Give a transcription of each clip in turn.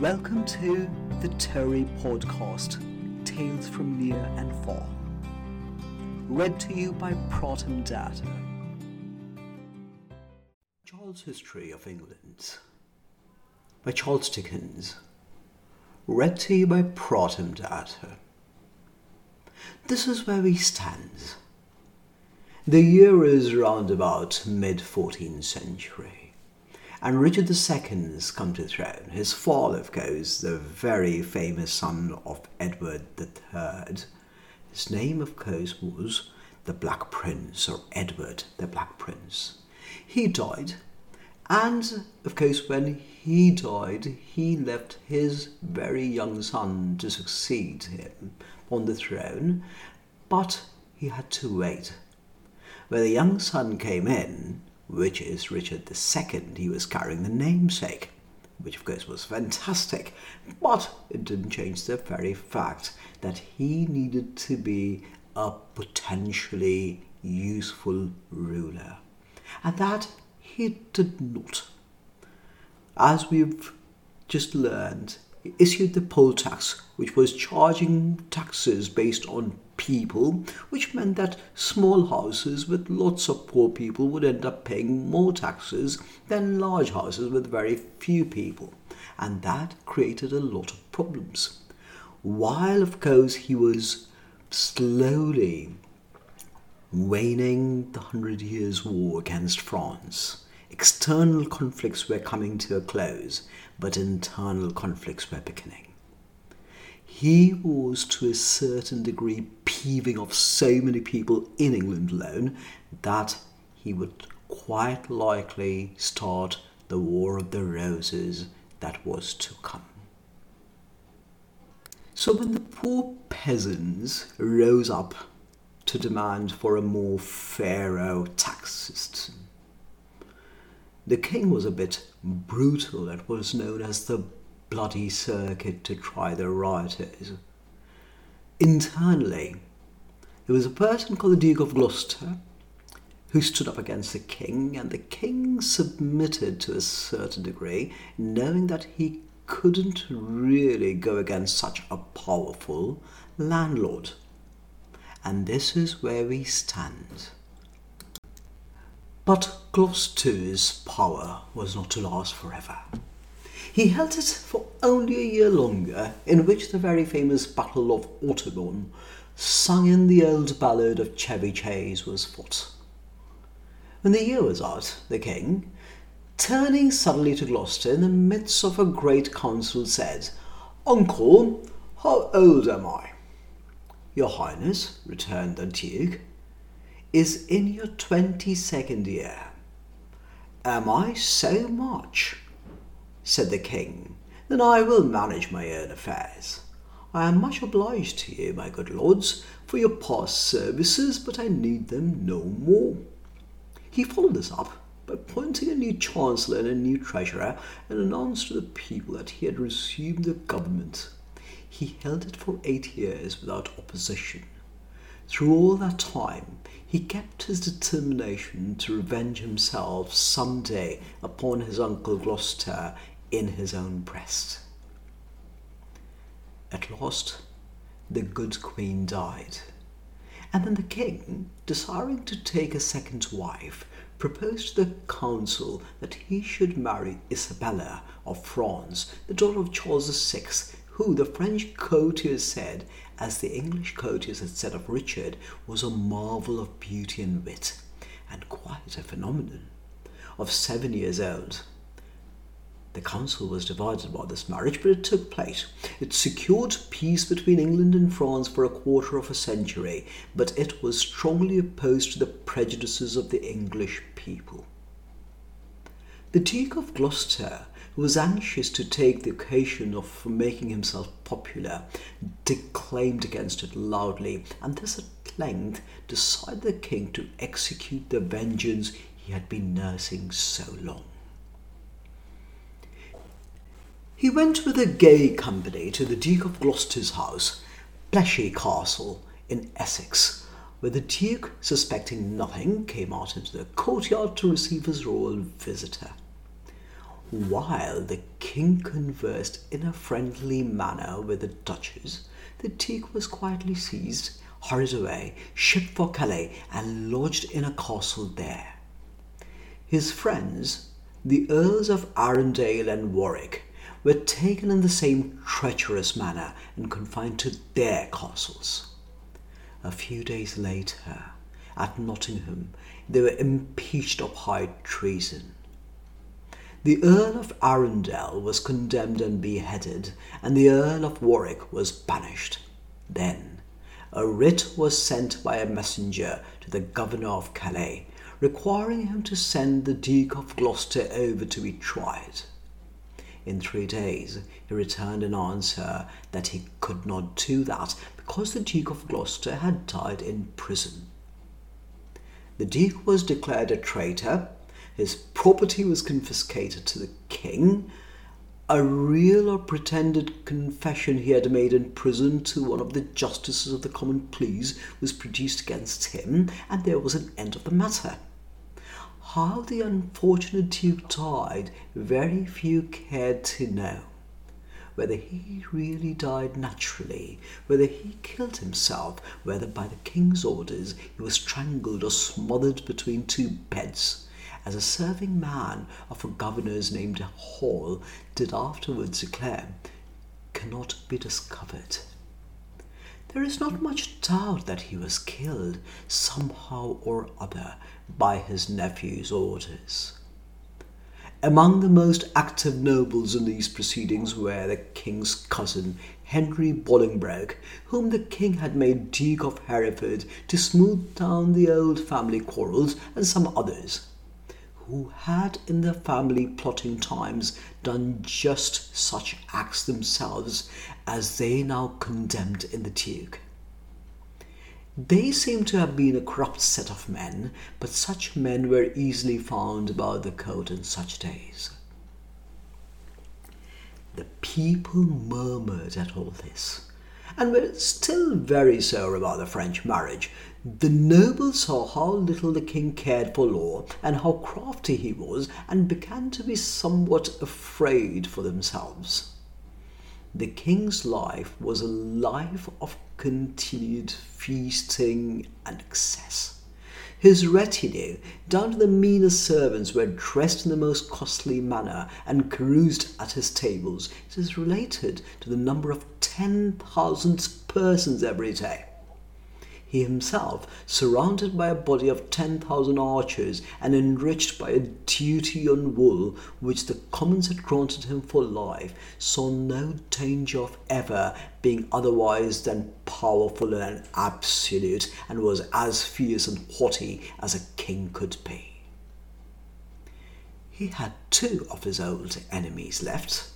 Welcome to the Terry Podcast Tales from Near and Far. Read to you by Proton Data. Charles History of England by Charles Dickens. Read to you by Proton Data. This is where he stands. The year is round about mid 14th century and Richard II's come to the throne. His father, of course, the very famous son of Edward III. His name, of course, was the Black Prince, or Edward the Black Prince. He died, and of course, when he died, he left his very young son to succeed him on the throne, but he had to wait. When the young son came in, which is Richard II. He was carrying the namesake, which of course was fantastic, but it didn't change the very fact that he needed to be a potentially useful ruler. And that he did not. As we've just learned, issued the poll tax, which was charging taxes based on people, which meant that small houses with lots of poor people would end up paying more taxes than large houses with very few people. And that created a lot of problems. While, of course, he was slowly waning the Hundred Years' War against France, external conflicts were coming to a close, but internal conflicts were beginning he was to a certain degree peeving off so many people in England alone that he would quite likely start the War of the Roses that was to come. So when the poor peasants rose up to demand for a more fairer tax system, the king was a bit brutal and was known as the bloody circuit to try the rioters. Internally, there was a person called the Duke of Gloucester who stood up against the king, and the king submitted to a certain degree, knowing that he couldn't really go against such a powerful landlord. And this is where we stand. But Gloucester's power was not to last forever. He held it for only a year longer, in which the very famous Battle of Otterburn, sung in the old ballad of Chevy Chase, was fought. When the year was out, the king, turning suddenly to Gloucester in the midst of a great council, said, Uncle, how old am I? Your Highness, returned the Duke, is in your twenty second year. Am I so much? said the king, then I will manage my own affairs. I am much obliged to you, my good lords, for your past services, but I need them no more. He followed this up by appointing a new chancellor and a new treasurer, and announced to the people that he had resumed the government. He held it for eight years without opposition. Through all that time, he kept his determination to revenge himself some day upon his uncle Gloucester in his own breast. At last, the good queen died, and then the king, desiring to take a second wife, proposed to the council that he should marry Isabella of France, the daughter of Charles VI, who the French courtiers said, as the English courtiers had said of Richard, was a marvel of beauty and wit, and quite a phenomenon. Of seven years old, the council was divided about this marriage, but it took place. It secured peace between England and France for a quarter of a century, but it was strongly opposed to the prejudices of the English people. The Duke of Gloucester, who was anxious to take the occasion of making himself popular, declaimed against it loudly, and this at length decided the king to execute the vengeance he had been nursing so long. He went with a gay company to the Duke of Gloucester's house, Pleshy Castle, in Essex, where the Duke, suspecting nothing, came out into the courtyard to receive his royal visitor. While the king conversed in a friendly manner with the duchess, the duke was quietly seized, hurried away, shipped for Calais, and lodged in a castle there. His friends, the Earls of Arundel and Warwick, were taken in the same treacherous manner and confined to their castles. A few days later, at Nottingham, they were impeached of high treason. The Earl of Arundel was condemned and beheaded, and the Earl of Warwick was banished. Then a writ was sent by a messenger to the governor of Calais, requiring him to send the Duke of Gloucester over to be tried. In three days he returned an answer that he could not do that because the Duke of Gloucester had died in prison. The Duke was declared a traitor his property was confiscated to the king. A real or pretended confession he had made in prison to one of the justices of the common pleas was produced against him, and there was an end of the matter. How the unfortunate Duke died, very few cared to know. Whether he really died naturally, whether he killed himself, whether by the king's orders he was strangled or smothered between two beds, as a serving man of a governor's named Hall did afterwards declare, cannot be discovered. There is not much doubt that he was killed somehow or other by his nephew's orders. Among the most active nobles in these proceedings were the king's cousin, Henry Bolingbroke, whom the king had made Duke of Hereford to smooth down the old family quarrels, and some others who had in their family plotting times done just such acts themselves as they now condemned in the Duke. They seem to have been a corrupt set of men, but such men were easily found about the court in such days. The people murmured at all this, and were still very sore about the French marriage, the nobles saw how little the king cared for law and how crafty he was, and began to be somewhat afraid for themselves. The king's life was a life of continued feasting and excess. His retinue, down to the meanest servants, were dressed in the most costly manner and caroused at his tables. It is related to the number of ten thousand persons every day he himself, surrounded by a body of ten thousand archers and enriched by a duty on wool which the commons had granted him for life, saw no danger of ever being otherwise than powerful and absolute, and was as fierce and haughty as a king could be. He had two of his old enemies left,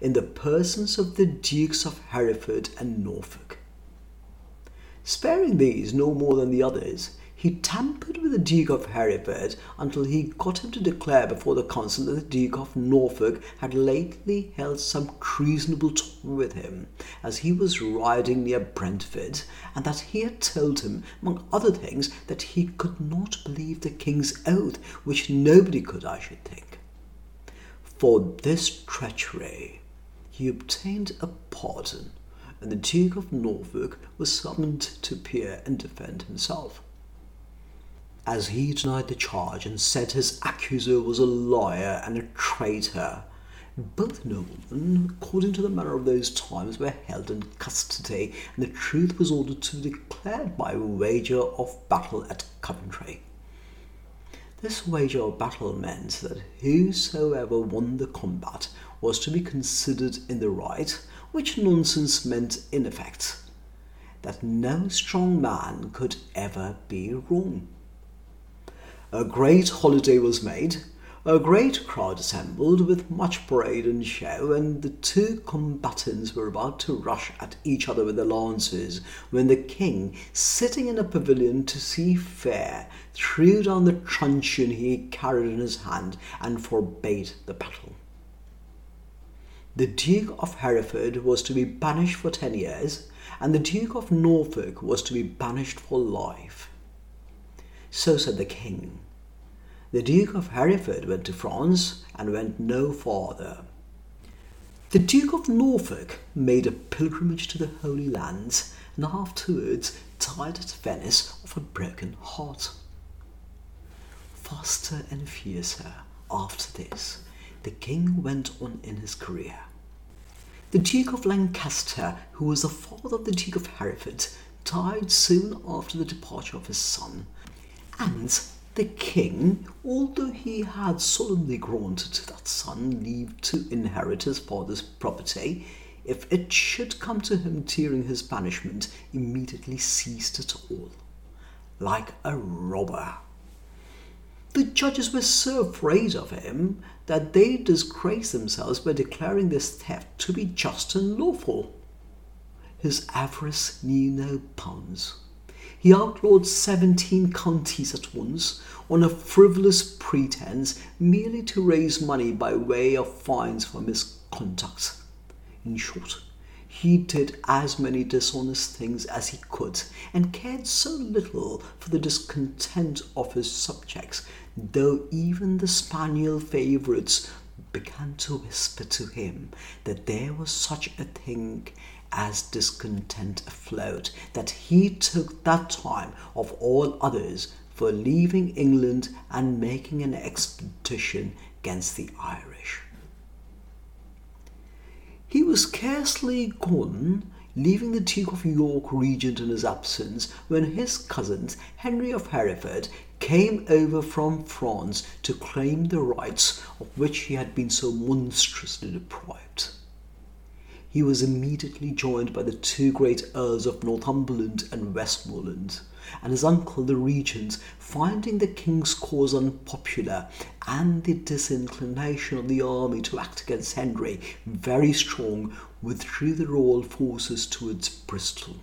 in the persons of the Dukes of Hereford and Norfolk. Sparing these no more than the others, he tampered with the Duke of Hereford until he got him to declare before the council that the Duke of Norfolk had lately held some treasonable talk with him as he was riding near Brentford, and that he had told him, among other things, that he could not believe the king's oath, which nobody could, I should think. For this treachery he obtained a pardon and the Duke of Norfolk was summoned to appear and defend himself. As he denied the charge and said his accuser was a liar and a traitor, both noblemen, according to the manner of those times, were held in custody, and the truth was ordered to be declared by wager of battle at Coventry. This wager of battle meant that whosoever won the combat was to be considered in the right, which nonsense meant in effect that no strong man could ever be wrong. A great holiday was made, a great crowd assembled with much parade and show, and the two combatants were about to rush at each other with their lances, when the king, sitting in a pavilion to see fair, threw down the truncheon he carried in his hand and forbade the battle. The Duke of Hereford was to be banished for ten years, and the Duke of Norfolk was to be banished for life. So said the king. The Duke of Hereford went to France and went no farther. The Duke of Norfolk made a pilgrimage to the Holy Lands and afterwards died at Venice of a broken heart. Faster and fiercer after this, the king went on in his career. The Duke of Lancaster, who was the father of the Duke of Hereford, died soon after the departure of his son, and the king, although he had solemnly granted to that son leave to inherit his father's property, if it should come to him during his banishment, immediately seized it all, like a robber. The judges were so afraid of him that they disgrace themselves by declaring this theft to be just and lawful. His avarice knew no bounds. He outlawed seventeen counties at once on a frivolous pretense merely to raise money by way of fines for misconduct. In short, he did as many dishonest things as he could, and cared so little for the discontent of his subjects, though even the spaniel favourites began to whisper to him that there was such a thing as discontent afloat, that he took that time of all others for leaving England and making an expedition against the Irish. He was scarcely gone, leaving the Duke of York regent in his absence, when his cousins, Henry of Hereford, came over from France to claim the rights of which he had been so monstrously deprived. He was immediately joined by the two great Earls of Northumberland and Westmoreland, and his uncle the regent, finding the king's cause unpopular and the disinclination of the army to act against Henry very strong, withdrew the royal forces towards Bristol.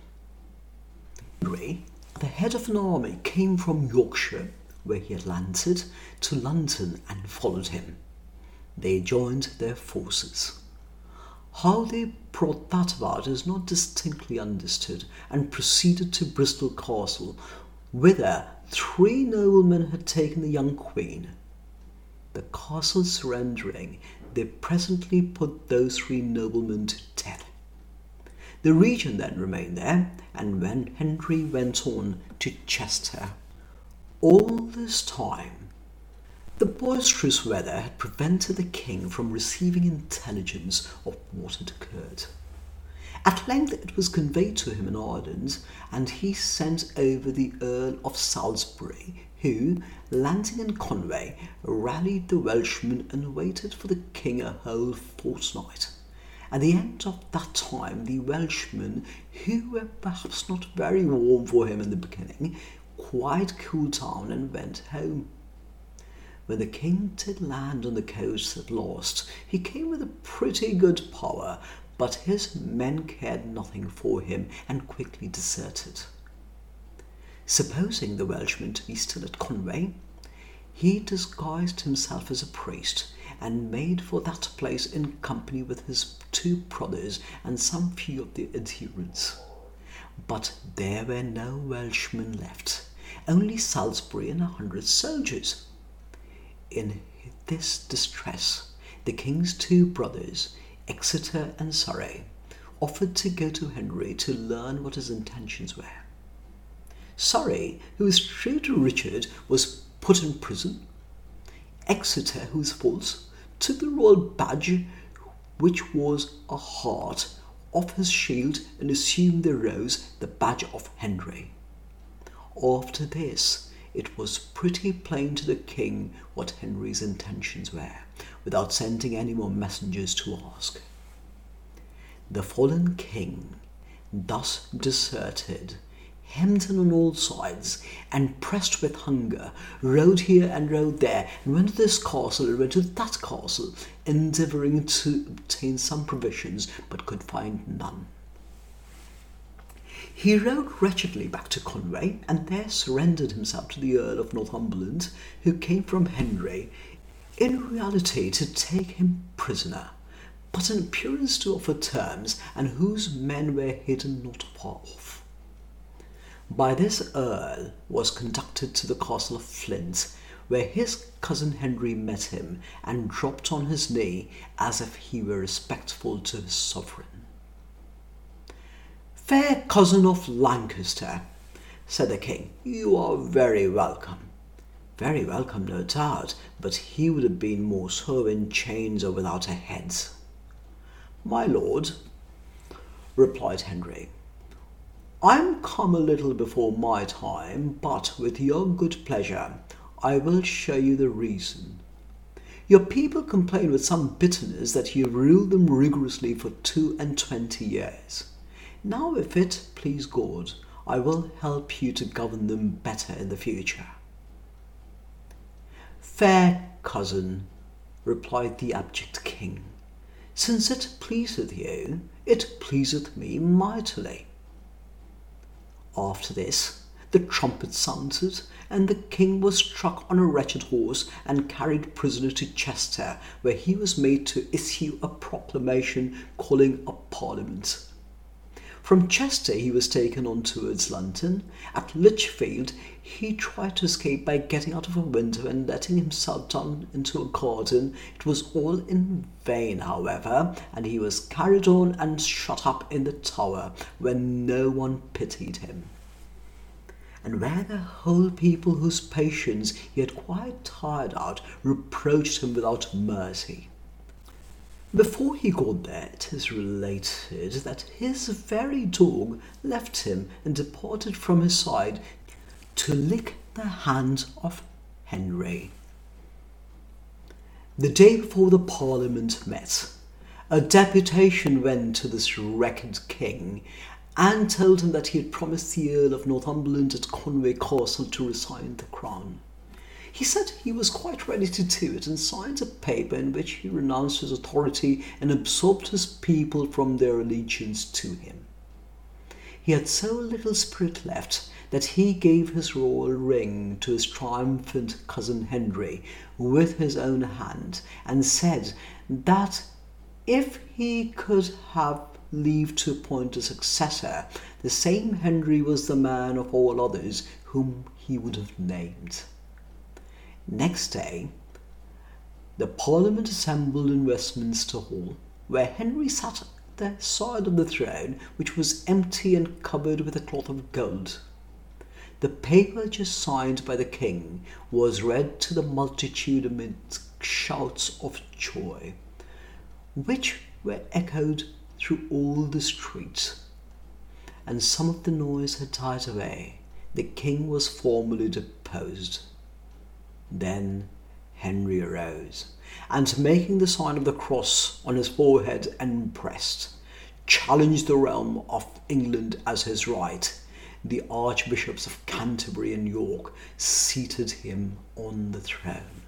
Henry, the head of an army, came from Yorkshire, where he had landed, to London and followed him. They joined their forces. How they brought that about is not distinctly understood, and proceeded to Bristol Castle, whither three noblemen had taken the young queen. The castle surrendering, they presently put those three noblemen to death. The regent then remained there, and when Henry went on to Chester. All this time the boisterous weather had prevented the king from receiving intelligence of what had occurred. At length it was conveyed to him in Ireland, and he sent over the Earl of Salisbury, who, landing in Conway, rallied the Welshmen and waited for the king a whole fortnight. At the end of that time, the Welshmen, who were perhaps not very warm for him in the beginning, quite cooled down and went home. When the king did land on the coast at last, he came with a pretty good power, but his men cared nothing for him and quickly deserted. Supposing the Welshman to be still at Conway, he disguised himself as a priest and made for that place in company with his two brothers and some few of the adherents. But there were no Welshmen left, only Salisbury and a hundred soldiers. In this distress, the king's two brothers, Exeter and Surrey, offered to go to Henry to learn what his intentions were. Surrey, who was true to Richard, was put in prison. Exeter, who was false, took the royal badge, which was a heart, off his shield and assumed the rose, the badge of Henry. After this, it was pretty plain to the king what Henry's intentions were, without sending any more messengers to ask. The fallen king, thus deserted, hemmed in on all sides, and pressed with hunger, rode here and rode there, and went to this castle and went to that castle, endeavouring to obtain some provisions, but could find none. He rode wretchedly back to Conway, and there surrendered himself to the Earl of Northumberland, who came from Henry, in reality to take him prisoner, but in appearance to offer terms, and whose men were hidden not far off. By this Earl was conducted to the castle of Flint, where his cousin Henry met him and dropped on his knee as if he were respectful to his sovereign. Fair cousin of Lancaster, said the king, you are very welcome. Very welcome, no doubt, but he would have been more so in chains or without a head. My lord, replied Henry, I am come a little before my time, but with your good pleasure I will show you the reason. Your people complain with some bitterness that you ruled them rigorously for two and twenty years. Now, if it please God, I will help you to govern them better in the future. Fair cousin, replied the abject king, since it pleaseth you, it pleaseth me mightily. After this, the trumpet sounded, and the king was struck on a wretched horse and carried prisoner to Chester, where he was made to issue a proclamation calling a parliament. From Chester he was taken on towards London. At Lichfield he tried to escape by getting out of a window and letting himself down into a garden. It was all in vain, however, and he was carried on and shut up in the tower, where no one pitied him and where the whole people whose patience he had quite tired out reproached him without mercy. Before he got there, it is related that his very dog left him and departed from his side to lick the hand of Henry. The day before the Parliament met, a deputation went to this wrecked king and told him that he had promised the Earl of Northumberland at Conway Castle to resign the crown. He said he was quite ready to do it and signed a paper in which he renounced his authority and absorbed his people from their allegiance to him. He had so little spirit left that he gave his royal ring to his triumphant cousin Henry with his own hand and said that if he could have leave to appoint a successor, the same Henry was the man of all others whom he would have named. Next day, the Parliament assembled in Westminster Hall, where Henry sat at the side of the throne, which was empty and covered with a cloth of gold. The paper just signed by the king was read to the multitude amid shouts of joy, which were echoed through all the streets. And some of the noise had died away. The king was formally deposed. Then Henry arose, and making the sign of the cross on his forehead and breast, challenged the realm of England as his right. The archbishops of Canterbury and York seated him on the throne.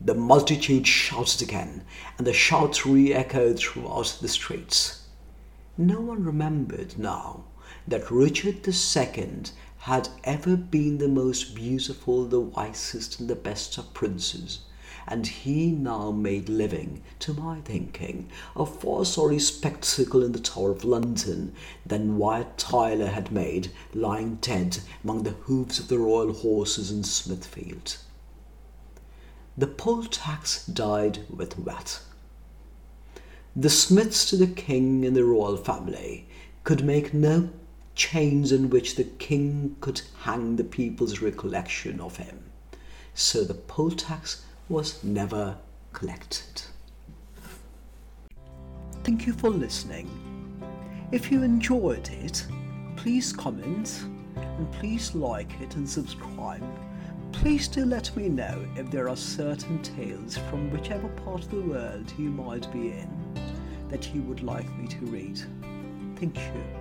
The multitude shouted again, and the shouts re echoed throughout the streets. No one remembered now that Richard II had ever been the most beautiful, the wisest, and the best of princes, and he now made living, to my thinking, a far sorry spectacle in the Tower of London than Wat Tyler had made, lying dead among the hoofs of the royal horses in Smithfield. The poll tax died with Wat. The Smiths to the king and the royal family could make no chains in which the king could hang the people's recollection of him. So the poll tax was never collected. Thank you for listening. If you enjoyed it, please comment and please like it and subscribe. Please do let me know if there are certain tales from whichever part of the world you might be in that you would like me to read. Thank you.